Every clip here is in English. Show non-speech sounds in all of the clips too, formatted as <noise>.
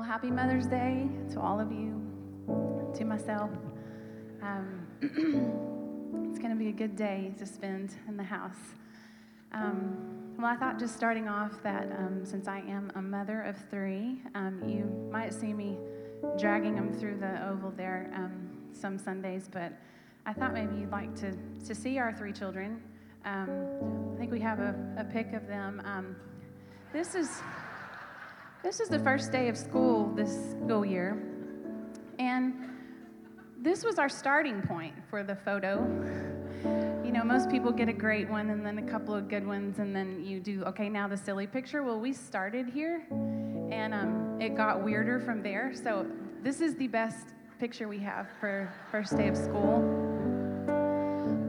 Well, happy Mother's Day to all of you, to myself. Um, <clears throat> it's going to be a good day to spend in the house. Um, well, I thought just starting off that um, since I am a mother of three, um, you might see me dragging them through the oval there um, some Sundays, but I thought maybe you'd like to, to see our three children. Um, I think we have a, a pic of them. this is. This is the first day of school this school year, and this was our starting point for the photo. You know, most people get a great one and then a couple of good ones, and then you do, okay, now the silly picture. Well, we started here, and um, it got weirder from there. So, this is the best picture we have for first day of school.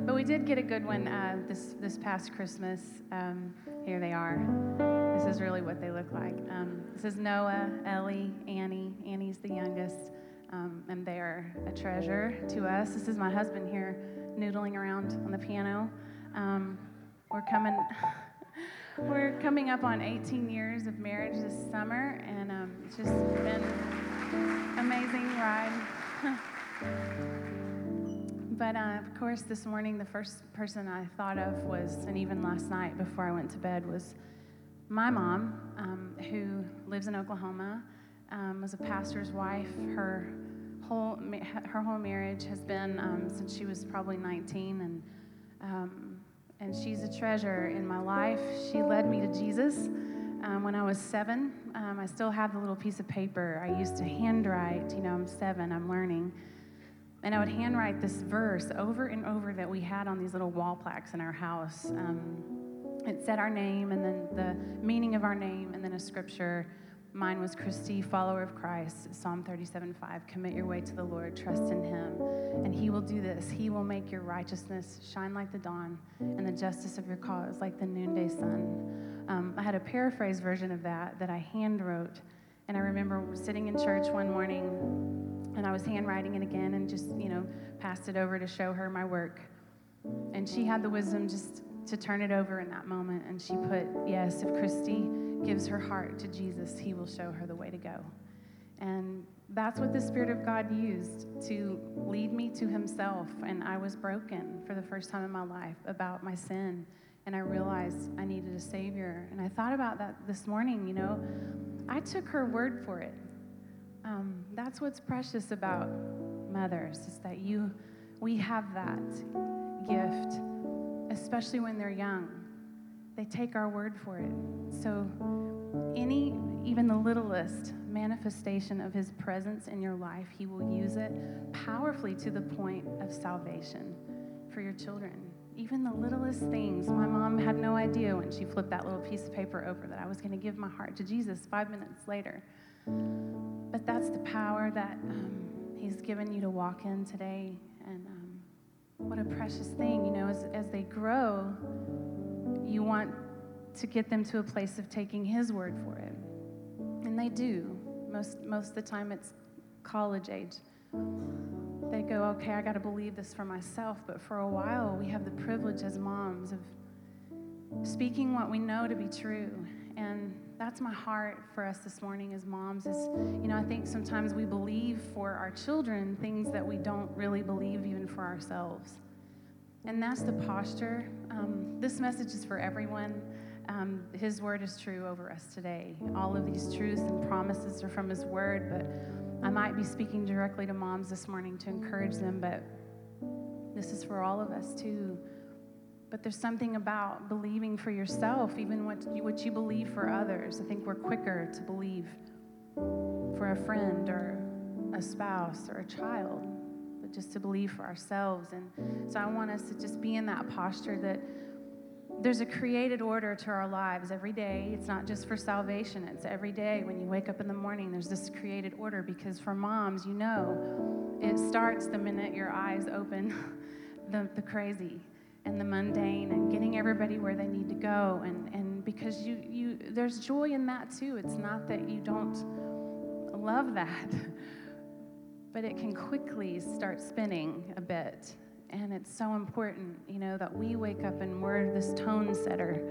But we did get a good one uh, this, this past Christmas. Um, here they are. This is really what they look like. Um, this is Noah, Ellie, Annie. Annie's the youngest, um, and they are a treasure to us. This is my husband here, noodling around on the piano. Um, we're coming. <laughs> we're coming up on 18 years of marriage this summer, and um, it's just been amazing ride. <laughs> but uh, of course, this morning, the first person I thought of was, and even last night before I went to bed, was my mom, um, who lives in Oklahoma, um, was a pastor's wife. Her whole her whole marriage has been um, since she was probably 19, and um, and she's a treasure in my life. She led me to Jesus um, when I was seven. Um, I still have the little piece of paper I used to handwrite. You know, I'm seven. I'm learning. And I would handwrite this verse over and over that we had on these little wall plaques in our house. Um, it said our name and then the meaning of our name and then a scripture. Mine was Christy, follower of Christ, Psalm 37 5. Commit your way to the Lord, trust in Him, and He will do this. He will make your righteousness shine like the dawn, and the justice of your cause like the noonday sun. Um, I had a paraphrase version of that that I hand wrote, and I remember sitting in church one morning, and I was handwriting it again and just, you know, passed it over to show her my work. And she had the wisdom just to turn it over in that moment. And she put, Yes, if Christy gives her heart to Jesus, he will show her the way to go. And that's what the Spirit of God used to lead me to Himself. And I was broken for the first time in my life about my sin. And I realized I needed a Savior. And I thought about that this morning, you know. I took her word for it. Um, that's what's precious about mothers, is that you, we have that gift especially when they're young. They take our word for it. So, any, even the littlest manifestation of his presence in your life, he will use it powerfully to the point of salvation for your children. Even the littlest things. My mom had no idea when she flipped that little piece of paper over that I was going to give my heart to Jesus five minutes later. But that's the power that um, he's given you to walk in today. And um, what a precious thing. You know, as, as they grow, you want to get them to a place of taking His word for it. And they do. Most, most of the time, it's college age. They go, okay, I got to believe this for myself. But for a while, we have the privilege as moms of speaking what we know to be true. And that's my heart for us this morning as moms is you know i think sometimes we believe for our children things that we don't really believe even for ourselves. And that's the posture. Um, this message is for everyone. Um, his word is true over us today. All of these truths and promises are from his word but i might be speaking directly to moms this morning to encourage them but this is for all of us too but there's something about believing for yourself, even what you, what you believe for others. I think we're quicker to believe for a friend or a spouse or a child, but just to believe for ourselves. And so I want us to just be in that posture that there's a created order to our lives every day. It's not just for salvation, it's every day when you wake up in the morning, there's this created order because for moms, you know, it starts the minute your eyes open <laughs> the, the crazy and the mundane and getting everybody where they need to go. And, and because you, you there's joy in that too. It's not that you don't love that <laughs> but it can quickly start spinning a bit. And it's so important you know that we wake up and we're this tone setter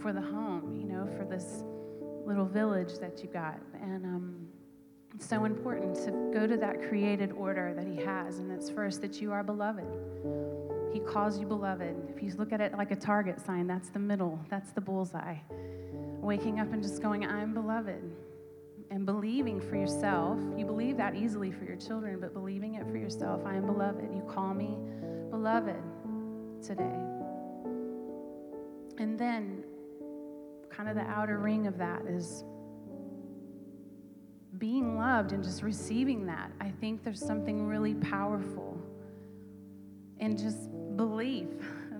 for the home you know for this little village that you got. And um, It's so important to go to that created order that He has, and it's first that you are beloved. He calls you beloved. If you look at it like a target sign, that's the middle, that's the bullseye. Waking up and just going, I'm beloved. And believing for yourself, you believe that easily for your children, but believing it for yourself, I am beloved. You call me beloved today. And then, kind of the outer ring of that is being loved and just receiving that. I think there's something really powerful in just belief.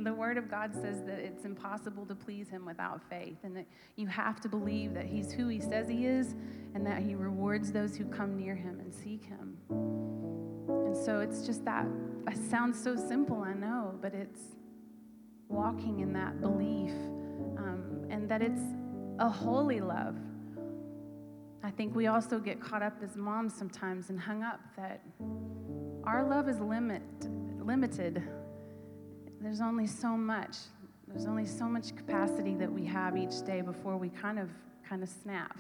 The Word of God says that it's impossible to please Him without faith, and that you have to believe that He's who He says He is, and that He rewards those who come near Him and seek Him. And so it's just that. It sounds so simple, I know, but it's walking in that belief, um, and that it's a holy love. I think we also get caught up as moms sometimes and hung up that our love is limit, limited there's only so much. There's only so much capacity that we have each day before we kind of kind of snap.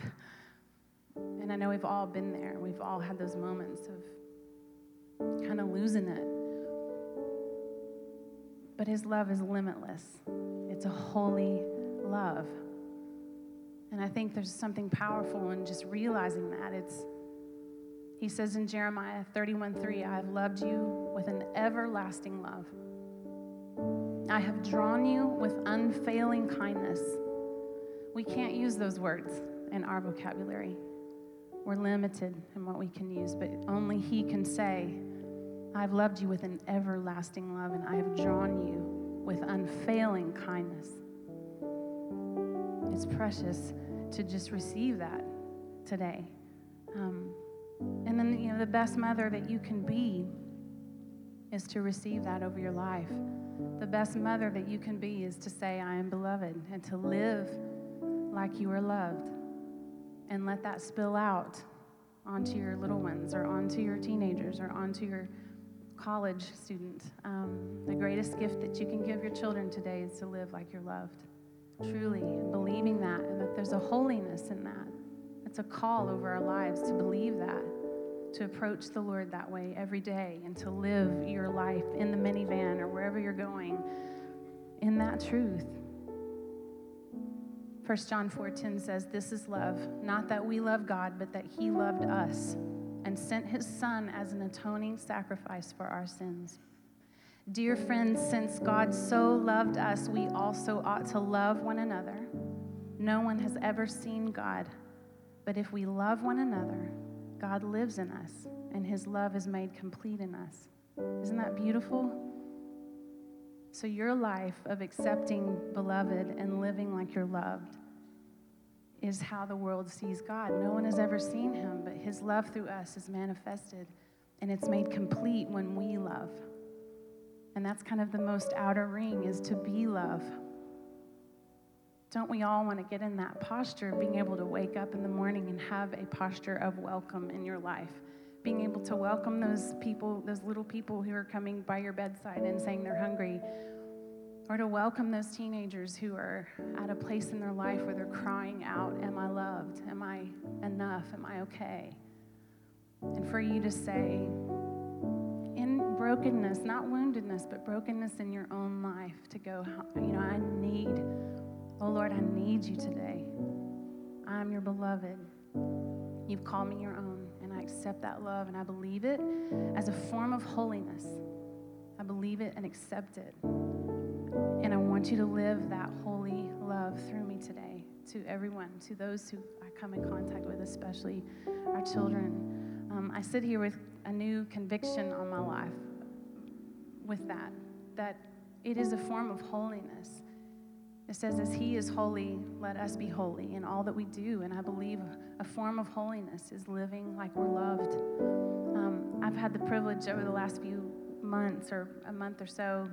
And I know we've all been there. We've all had those moments of kind of losing it. But his love is limitless. It's a holy love. And I think there's something powerful in just realizing that. It's he says in Jeremiah 31:3, I have loved you with an everlasting love. I have drawn you with unfailing kindness. We can't use those words in our vocabulary. We're limited in what we can use, but only He can say, I've loved you with an everlasting love, and I have drawn you with unfailing kindness. It's precious to just receive that today. Um, and then, you know, the best mother that you can be is to receive that over your life. The best mother that you can be is to say, I am beloved, and to live like you are loved. And let that spill out onto your little ones, or onto your teenagers, or onto your college student. Um, the greatest gift that you can give your children today is to live like you're loved. Truly, believing that, and that there's a holiness in that. It's a call over our lives to believe that to approach the Lord that way every day and to live your life in the minivan or wherever you're going in that truth. 1 John 4:10 says, "This is love, not that we love God, but that he loved us and sent his son as an atoning sacrifice for our sins." Dear friends, since God so loved us, we also ought to love one another. No one has ever seen God, but if we love one another, God lives in us and his love is made complete in us. Isn't that beautiful? So, your life of accepting beloved and living like you're loved is how the world sees God. No one has ever seen him, but his love through us is manifested and it's made complete when we love. And that's kind of the most outer ring is to be love. Don't we all want to get in that posture of being able to wake up in the morning and have a posture of welcome in your life? Being able to welcome those people, those little people who are coming by your bedside and saying they're hungry, or to welcome those teenagers who are at a place in their life where they're crying out, Am I loved? Am I enough? Am I okay? And for you to say, in brokenness, not woundedness, but brokenness in your own life, to go, you know, I need Oh Lord, I need you today. I'm your beloved. You've called me your own, and I accept that love and I believe it as a form of holiness. I believe it and accept it. And I want you to live that holy love through me today to everyone, to those who I come in contact with, especially our children. Um, I sit here with a new conviction on my life with that, that it is a form of holiness it says, As He is holy, let us be holy in all that we do. And I believe a form of holiness is living like we're loved. Um, I've had the privilege over the last few months or a month or so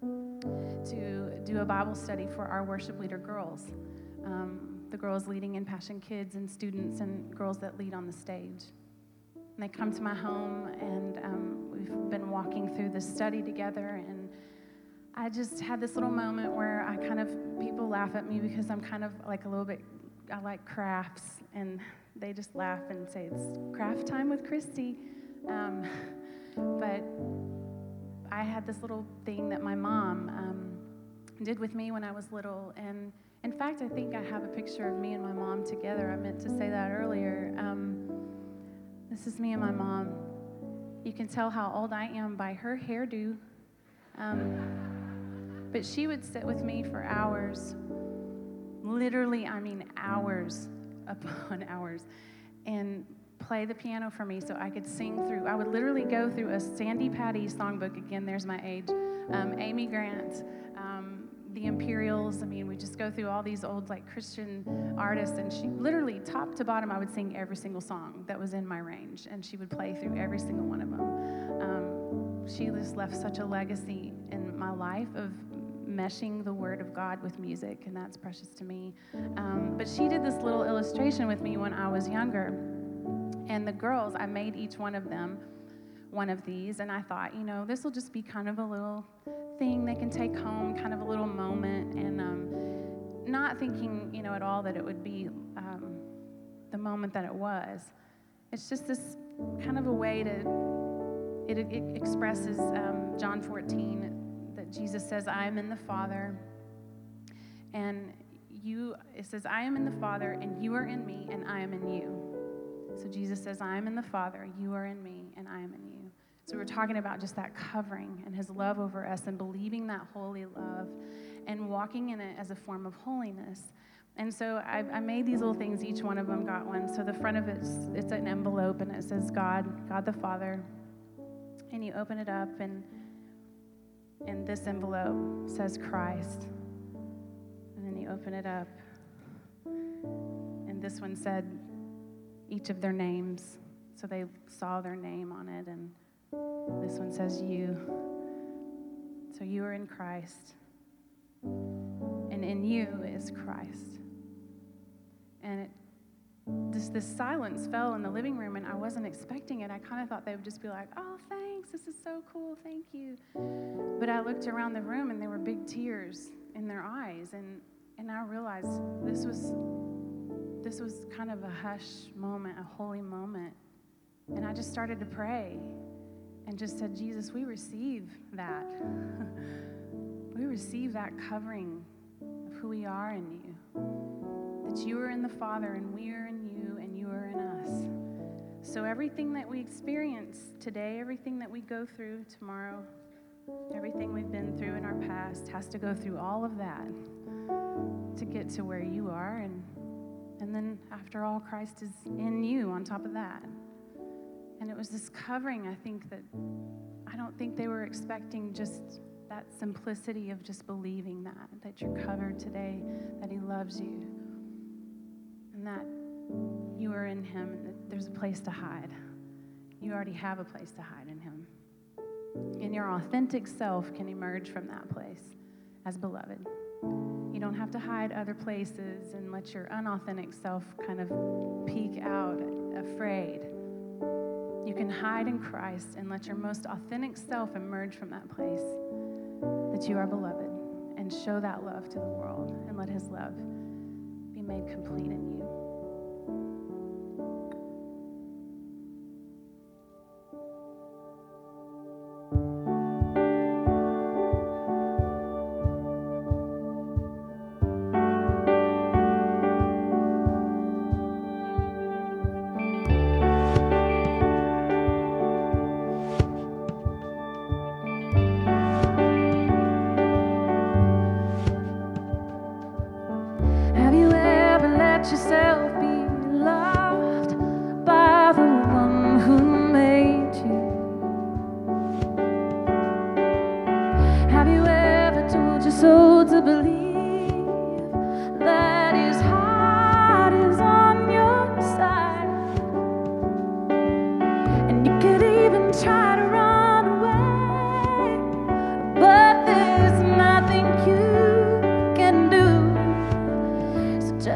to do a Bible study for our worship leader girls. Um, the girls leading in Passion Kids and students and girls that lead on the stage. And they come to my home, and um, we've been walking through this study together. And I just had this little moment where I kind of, people laugh at me because I'm kind of like a little bit, I like crafts and they just laugh and say it's craft time with Christy. Um, but I had this little thing that my mom um, did with me when I was little. And in fact, I think I have a picture of me and my mom together. I meant to say that earlier. Um, this is me and my mom. You can tell how old I am by her hairdo. Um, but she would sit with me for hours. Literally, I mean hours upon <laughs> hours. And play the piano for me so I could sing through. I would literally go through a Sandi Patty songbook. Again, there's my age. Um, Amy Grant, um, the Imperials. I mean, we just go through all these old like Christian artists, and she literally top to bottom, I would sing every single song that was in my range, and she would play through every single one of them. Um, she just left such a legacy in my life of meshing the Word of God with music, and that's precious to me. Um, but she did this little illustration with me when I was younger. And the girls, I made each one of them one of these, and I thought, you know, this will just be kind of a little thing they can take home, kind of a little moment, and um, not thinking, you know, at all that it would be um, the moment that it was. It's just this kind of a way to, it, it expresses um, John 14 that Jesus says, I am in the Father, and you, it says, I am in the Father, and you are in me, and I am in you. So Jesus says, I am in the Father, you are in me, and I am in you. So we're talking about just that covering and his love over us and believing that holy love and walking in it as a form of holiness. And so I, I, made these little things. Each one of them got one. So the front of it's it's an envelope and it says God, God the Father. And you open it up and and this envelope says Christ. And then you open it up. And this one said each of their names. So they saw their name on it. And this one says you. So you are in Christ. And in you is Christ. And it just this silence fell in the living room, and I wasn't expecting it. I kind of thought they would just be like, oh, thanks, this is so cool, thank you. But I looked around the room, and there were big tears in their eyes, and, and I realized this was this was kind of a hush moment, a holy moment. And I just started to pray and just said, Jesus, we receive that. <laughs> we receive that covering of who we are in you. That you are in the Father and we are in you and you are in us. So everything that we experience today, everything that we go through tomorrow, everything we've been through in our past has to go through all of that to get to where you are and and then, after all, Christ is in you on top of that. And it was this covering, I think, that I don't think they were expecting just that simplicity of just believing that, that you're covered today, that He loves you, that you are in Him, and that there's a place to hide. You already have a place to hide in Him. And your authentic self can emerge from that place as beloved. You don't have to hide other places and let your unauthentic self kind of peek out afraid. You can hide in Christ and let your most authentic self emerge from that place that you are beloved and show that love to the world and let His love be made complete in you.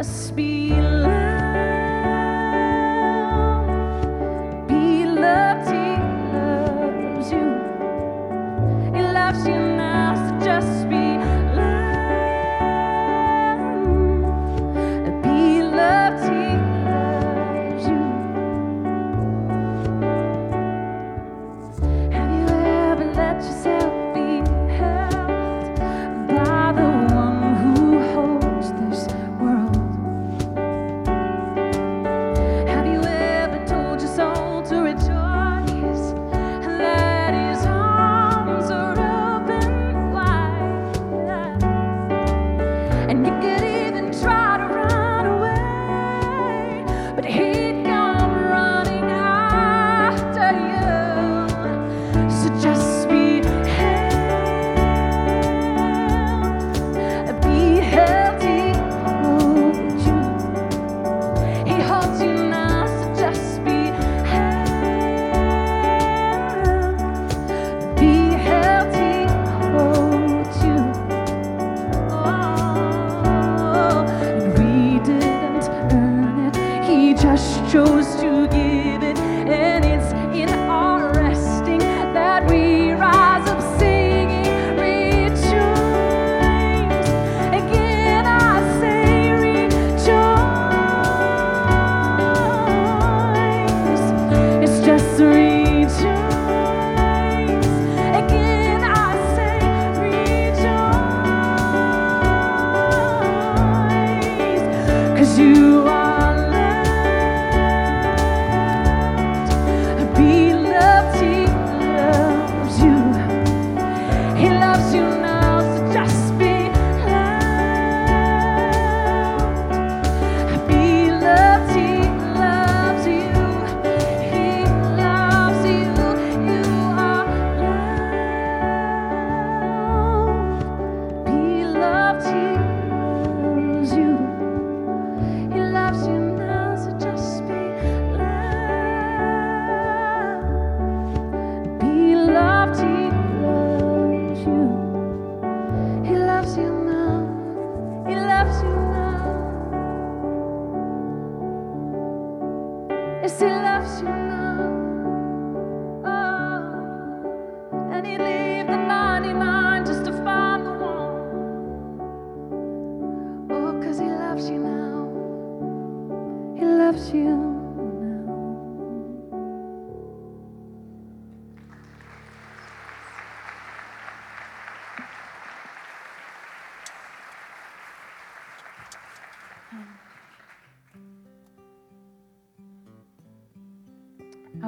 just be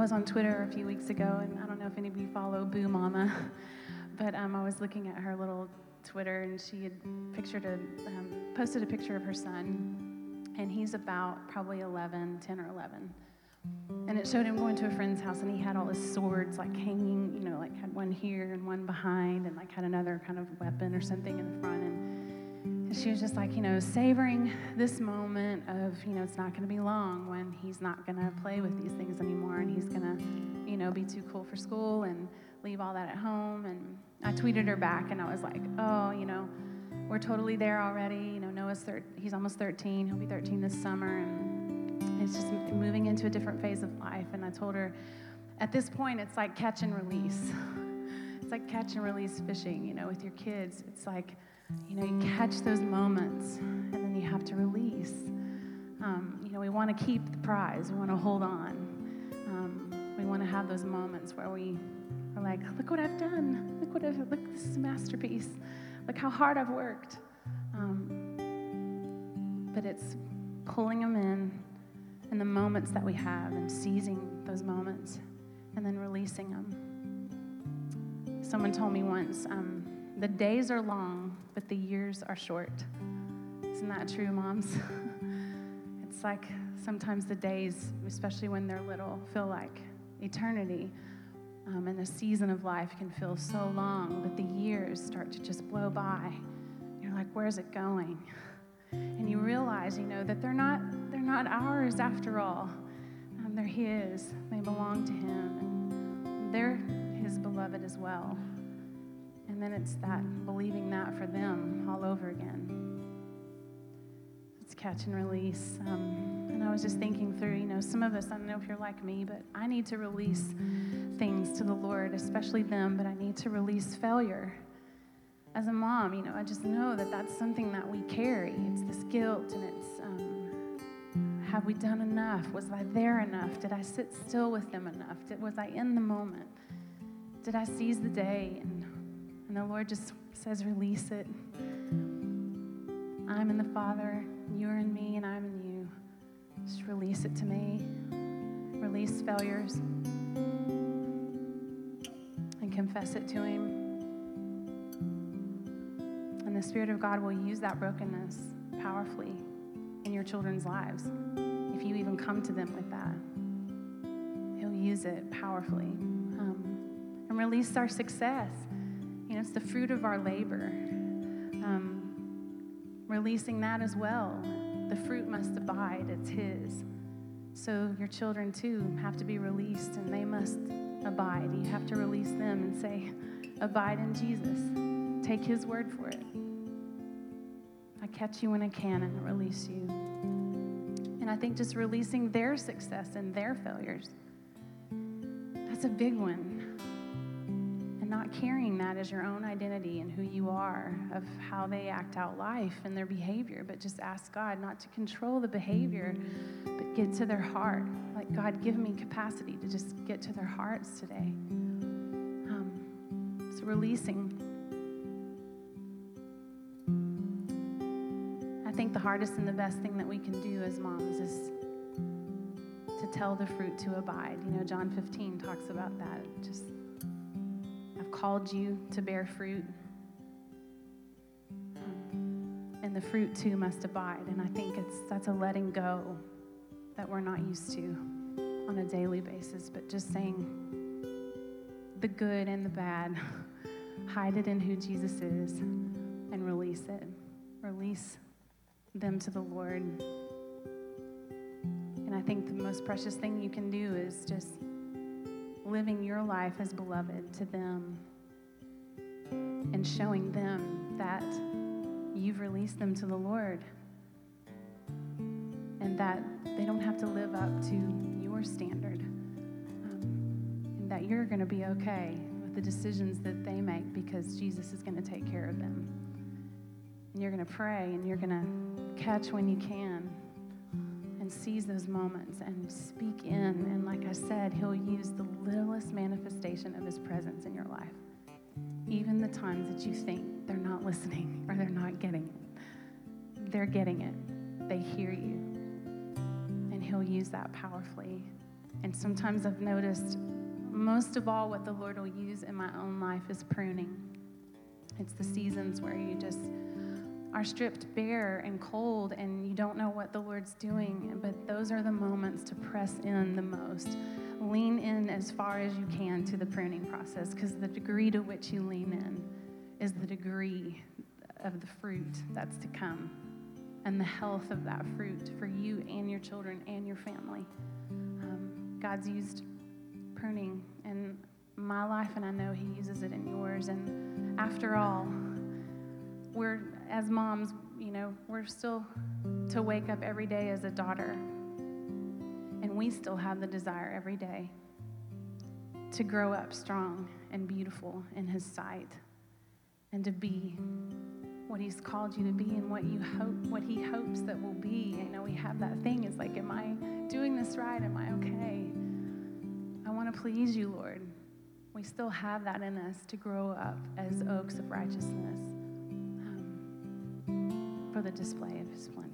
was on Twitter a few weeks ago, and I don't know if any of you follow Boo Mama, <laughs> but um, I was looking at her little Twitter, and she had pictured a, um, posted a picture of her son, and he's about probably 11, 10 or 11. And it showed him going to a friend's house, and he had all his swords like hanging, you know, like had one here and one behind, and like had another kind of weapon or something in the front. And, she was just like, you know, savoring this moment of, you know, it's not going to be long when he's not going to play with these things anymore, and he's going to, you know, be too cool for school and leave all that at home. And I tweeted her back, and I was like, oh, you know, we're totally there already. You know, Noah's thir- he's almost 13. He'll be 13 this summer, and it's just moving into a different phase of life. And I told her, at this point, it's like catch and release. <laughs> It's like catch and release fishing, you know, with your kids. It's like, you know, you catch those moments and then you have to release. Um, you know, we want to keep the prize, we want to hold on. Um, we want to have those moments where we are like, look what I've done. Look what I've, look, this is a masterpiece. Look how hard I've worked. Um, but it's pulling them in and the moments that we have and seizing those moments and then releasing them. Someone told me once um, the days are long, but the years are short. Isn't that true, moms? <laughs> it's like sometimes the days, especially when they're little, feel like eternity. Um, and the season of life can feel so long, but the years start to just blow by. You're like, where's it going? <laughs> And you realize, you know, that they're not they're not ours after all. Um, they're His. They belong to Him, and they're His beloved as well. And then it's that believing that for them all over again. It's catch and release. Um, and I was just thinking through, you know, some of us, I don't know if you're like me, but I need to release things to the Lord, especially them, but I need to release failure as a mom, you know, I just know that that's something that we carry. It's this guilt, and it's um, have we done enough? Was I there enough? Did I sit still with them enough? Did, was I in the moment? Did I seize the day? And, and the Lord just says, release it. I'm in the Father, you're in me, and I'm in you. Just release it to me. Release failures and confess it to Him. And the Spirit of God will use that brokenness powerfully in your children's lives if you even come to them with that. He'll use it powerfully. Um, and release our success. You know, it's the fruit of our labor. Um, releasing that as well. The fruit must abide, it's His. So your children too have to be released and they must abide. You have to release them and say, Abide in Jesus. Take His word for it. I catch you when I can and release you. And I think just releasing their success and their failures, that's a big one. Not carrying that as your own identity and who you are, of how they act out life and their behavior, but just ask God not to control the behavior, but get to their heart. Like, God, give me capacity to just get to their hearts today. Um, so, releasing. I think the hardest and the best thing that we can do as moms is to tell the fruit to abide. You know, John 15 talks about that. Just, called you to bear fruit, and the fruit too must abide. And I think it's that's a letting go that we're not used to on a daily basis, but just saying the good and the bad, <laughs> hide it in who Jesus is, and release it. Release them to the Lord. And I think the most precious thing you can do is just living your life as beloved to them and showing them that you've released them to the Lord and that they don't have to live up to your standard, um, and that you're going to be okay with the decisions that they make because Jesus is going to take care of them. And you're going to pray and you're going to catch when you can and seize those moments and speak in. And like I said, He'll use the littlest manifestation of His presence in your life. Even the times that you think they're not listening <laughs> or they're not getting it, they're getting it. They hear you. And He'll use that powerfully. And sometimes I've noticed most of all, what the Lord will use in my own life is pruning. It's the seasons where you just are stripped bare and cold and you don't know what the Lord's doing, but those are the moments to press in the most. Lean in as far as you can to the pruning process because the degree to which you lean in is the degree of the fruit that's to come and the health of that fruit for you and your children and your family. Um, God's used pruning in my life, and I know He uses it in yours. And after all, we're, as moms, you know, we're still to wake up every day as a daughter. And we still have the desire every day to grow up strong and beautiful in His sight and to be what He's called you to be and what you hope, what He hopes that will be. You know, we have that thing. It's like, am I doing this right? Am I okay? I want to please you, Lord. We still have that in us to grow up as oaks of righteousness the display of his splendor.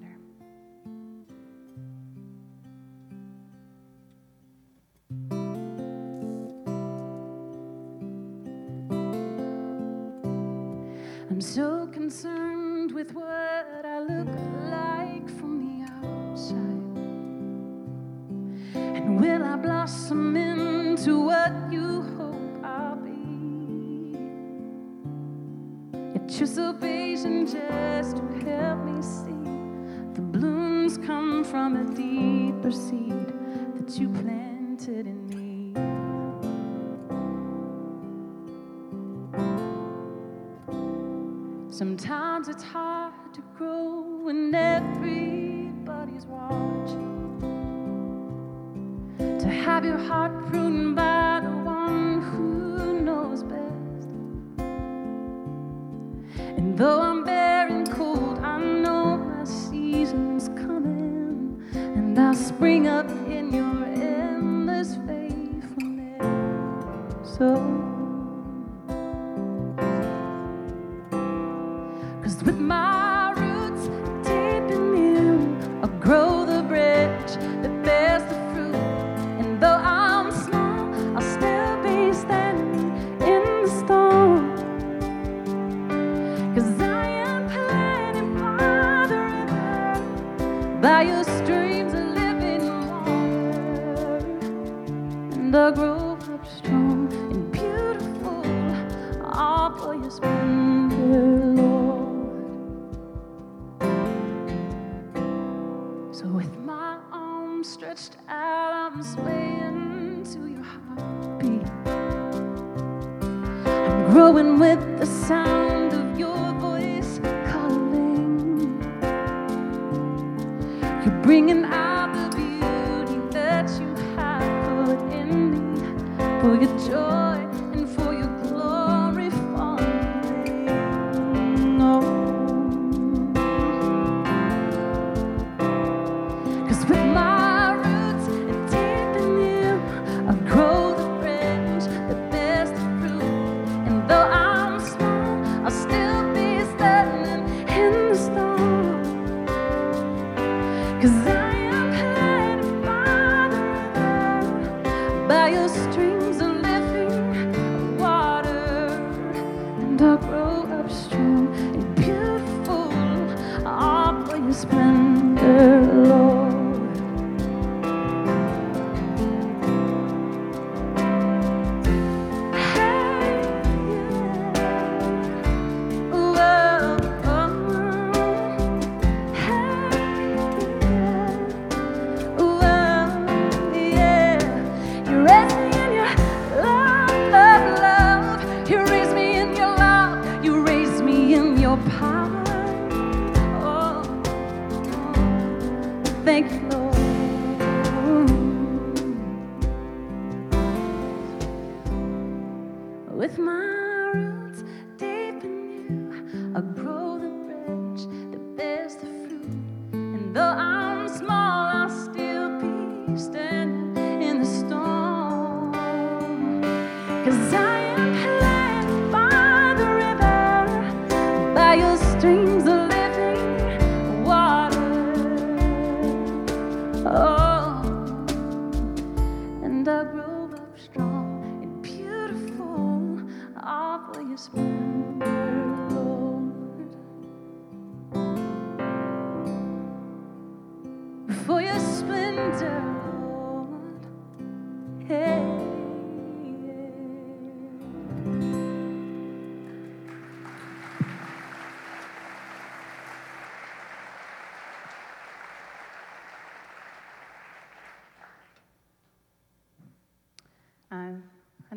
So.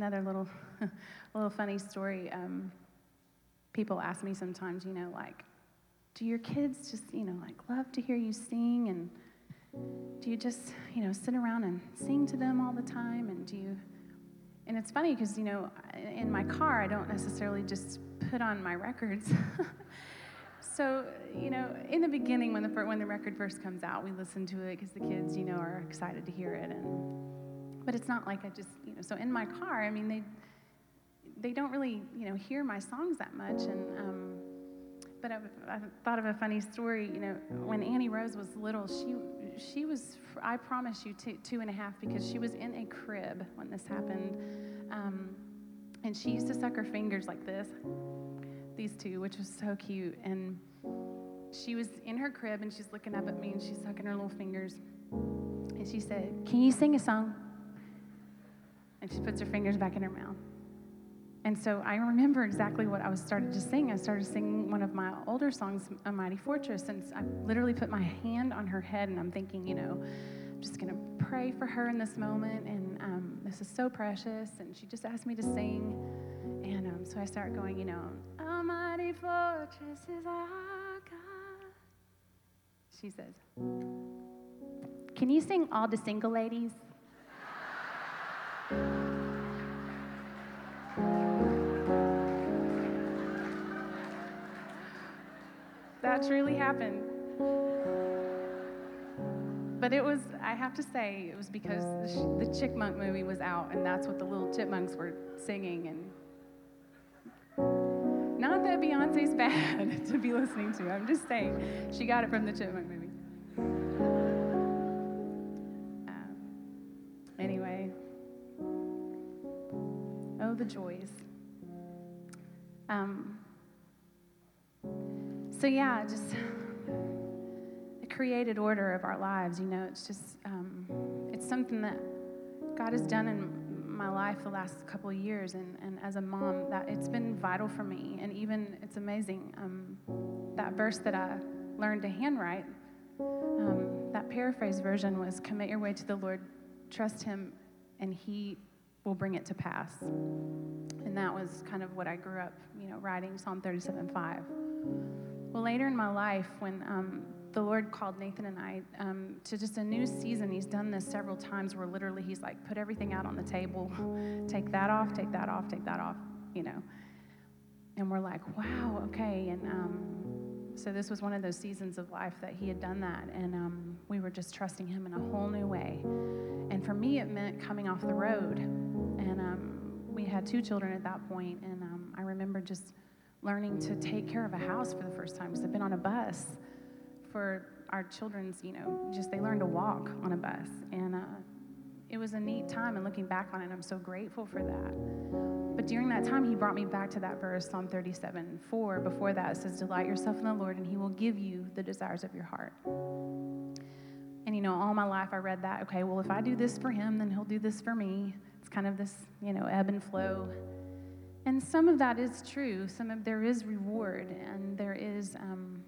Another little, <laughs> little funny story. Um, people ask me sometimes, you know, like, do your kids just, you know, like love to hear you sing? And do you just, you know, sit around and sing to them all the time? And do you, and it's funny because, you know, in my car, I don't necessarily just put on my records. <laughs> so, you know, in the beginning, when the, when the record first comes out, we listen to it because the kids, you know, are excited to hear it. And, but it's not like I just, you know, so in my car, I mean, they, they don't really, you know, hear my songs that much. And, um, but I, I thought of a funny story. You know, when Annie Rose was little, she, she was, I promise you, two, two and a half because she was in a crib when this happened. Um, and she used to suck her fingers like this, these two, which was so cute. And she was in her crib and she's looking up at me and she's sucking her little fingers. And she said, Can you sing a song? And she puts her fingers back in her mouth. And so I remember exactly what I was started to sing. I started singing one of my older songs, A Mighty Fortress, and I literally put my hand on her head, and I'm thinking, you know, I'm just going to pray for her in this moment, and um, this is so precious. And she just asked me to sing, and um, so I start going, you know, A mighty fortress is our God. She says, Can you sing All the Single Ladies? Truly happened. But it was, I have to say, it was because the, the Chipmunk movie was out, and that's what the little chipmunks were singing. And not that Beyonce's <laughs> bad <laughs> to be listening to, I'm just saying, she got it from the Chipmunk movie. Um, anyway, oh, the joys. Um, so, yeah, just the created order of our lives, you know, it's just, um, it's something that God has done in my life the last couple of years. And, and as a mom, that it's been vital for me. And even, it's amazing, um, that verse that I learned to handwrite, um, that paraphrase version was commit your way to the Lord, trust Him, and He will bring it to pass. And that was kind of what I grew up, you know, writing Psalm 37 5. Well, later in my life, when um, the Lord called Nathan and I um, to just a new season, He's done this several times where literally He's like, put everything out on the table, take that off, take that off, take that off, you know. And we're like, wow, okay. And um, so this was one of those seasons of life that He had done that. And um, we were just trusting Him in a whole new way. And for me, it meant coming off the road. And um, we had two children at that point, and um, I remember just learning to take care of a house for the first time because I've been on a bus for our children's, you know, just they learned to walk on a bus. And uh, it was a neat time, and looking back on it, I'm so grateful for that. But during that time, he brought me back to that verse, Psalm 37 4. Before that, it says, Delight yourself in the Lord, and he will give you the desires of your heart. And you know, all my life I read that, okay, well, if I do this for him, then he'll do this for me. It's kind of this, you know, ebb and flow. And some of that is true. Some of there is reward, and there is um,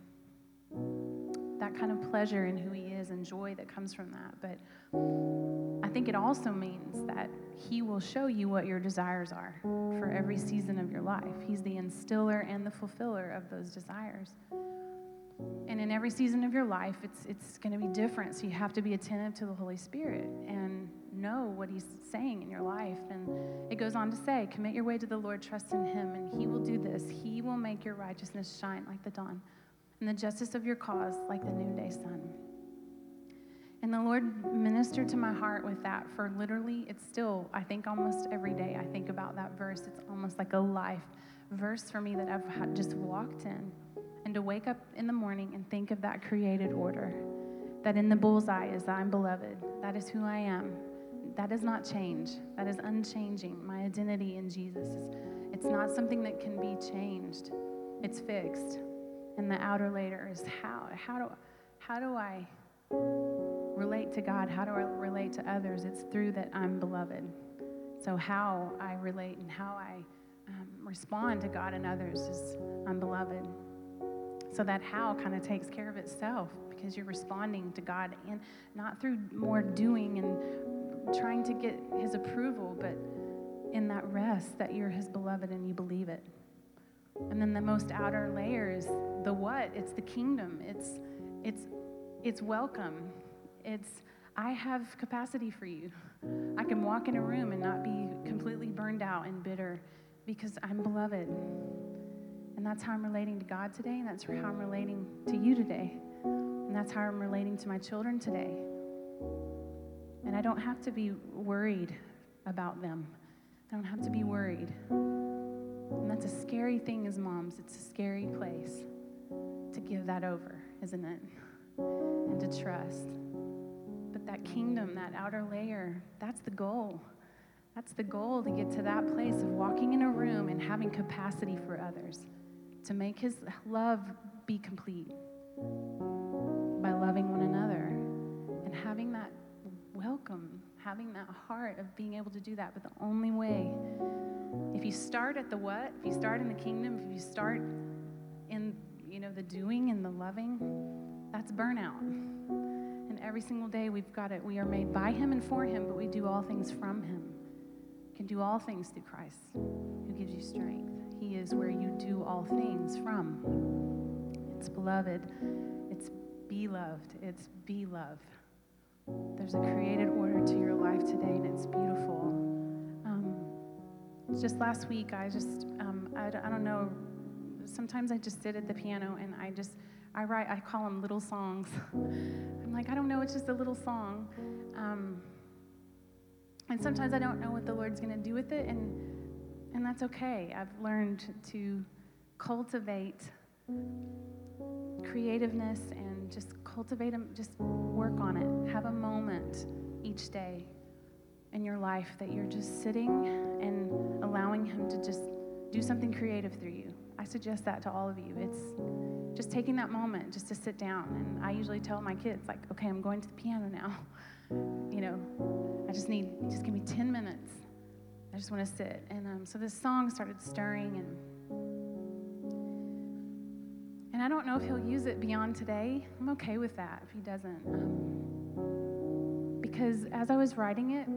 that kind of pleasure in who he is and joy that comes from that. But I think it also means that he will show you what your desires are for every season of your life. He's the instiller and the fulfiller of those desires. And in every season of your life, it's, it's going to be different. So you have to be attentive to the Holy Spirit and know what He's saying in your life. And it goes on to say, Commit your way to the Lord, trust in Him, and He will do this. He will make your righteousness shine like the dawn, and the justice of your cause like the noonday sun. And the Lord ministered to my heart with that for literally, it's still, I think almost every day I think about that verse. It's almost like a life verse for me that I've just walked in. And to wake up in the morning and think of that created order, that in the bullseye is I'm beloved, that is who I am. That does not change. That is unchanging. My identity in Jesus is it's not something that can be changed. It's fixed. And the outer layer is how how do how do I relate to God? How do I relate to others? It's through that I'm beloved. So, how I relate and how I um, respond to God and others is I'm beloved. So, that how kind of takes care of itself because you're responding to God and not through more doing and trying to get His approval, but in that rest that you're His beloved and you believe it. And then the most outer layer is the what? It's the kingdom. It's it's it's welcome. It's, I have capacity for you. I can walk in a room and not be completely burned out and bitter because I'm beloved. And that's how I'm relating to God today, and that's how I'm relating to you today. And that's how I'm relating to my children today. And I don't have to be worried about them. I don't have to be worried. And that's a scary thing as moms. It's a scary place to give that over, isn't it? And to trust. But that kingdom, that outer layer, that's the goal. That's the goal to get to that place of walking in a room and having capacity for others, to make his love be complete by loving one another and having that welcome, having that heart of being able to do that. But the only way, if you start at the what, if you start in the kingdom, if you start in you know the doing and the loving, that's burnout And every single day we've got it. We are made by Him and for Him, but we do all things from Him. Can do all things through Christ who gives you strength. He is where you do all things from. It's beloved, it's beloved, it's be love. There's a created order to your life today, and it's beautiful. Um, just last week, I just, um, I, I don't know, sometimes I just sit at the piano and I just, I write, I call them little songs. <laughs> I'm like, I don't know, it's just a little song. Um, and sometimes I don't know what the Lord's going to do with it, and, and that's okay. I've learned to cultivate creativeness and just cultivate them, just work on it. Have a moment each day in your life that you're just sitting and allowing Him to just do something creative through you. I suggest that to all of you. It's just taking that moment just to sit down. And I usually tell my kids, like, okay, I'm going to the piano now. <laughs> You know, I just need, just give me 10 minutes. I just want to sit. And um, so this song started stirring, and and I don't know if he'll use it beyond today. I'm okay with that if he doesn't. Um, because as I was writing it,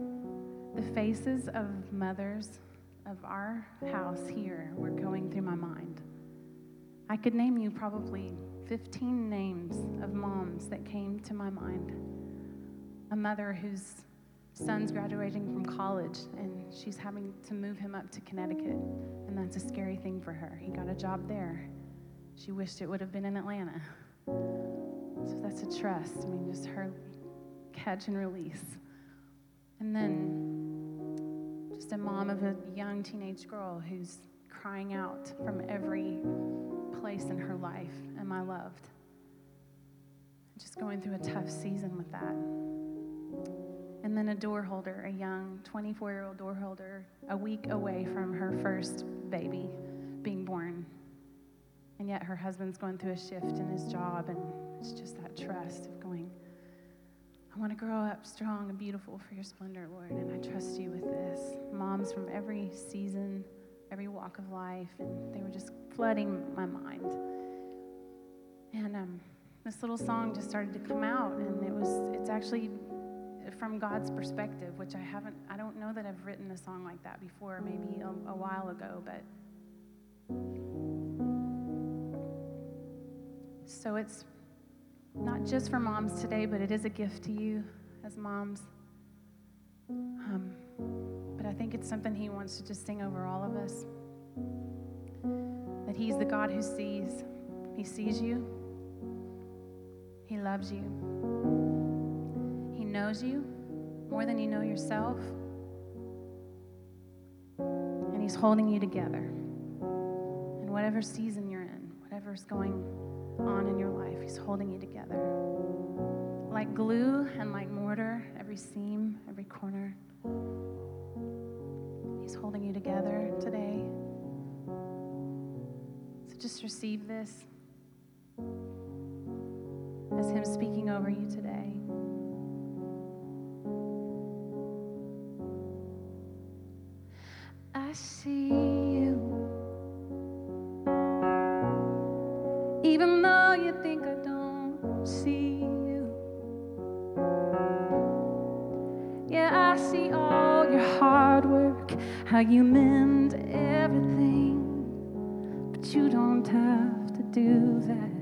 the faces of mothers of our house here were going through my mind. I could name you probably 15 names of moms that came to my mind. A mother whose son's graduating from college and she's having to move him up to Connecticut, and that's a scary thing for her. He got a job there. She wished it would have been in Atlanta. So that's a trust. I mean, just her catch and release. And then just a mom of a young teenage girl who's crying out from every place in her life, Am I loved? Just going through a tough season with that. And then a door holder, a young 24 year old door holder, a week away from her first baby being born. And yet her husband's going through a shift in his job, and it's just that trust of going, I want to grow up strong and beautiful for your splendor, Lord, and I trust you with this. Moms from every season, every walk of life, and they were just flooding my mind. And um, this little song just started to come out, and it was, it's actually from God's perspective, which I haven't, I don't know that I've written a song like that before, maybe a, a while ago, but. So it's not just for moms today, but it is a gift to you as moms. Um, but I think it's something He wants to just sing over all of us that He's the God who sees. He sees you, He loves you, He knows you more than you know yourself, and He's holding you together. And whatever season you're in, whatever's going on in your life. He's holding you together. Like glue and like mortar, every seam, every corner. He's holding you together today. So just receive this as Him speaking over you today. I see all your hard work, how you mend everything. But you don't have to do that.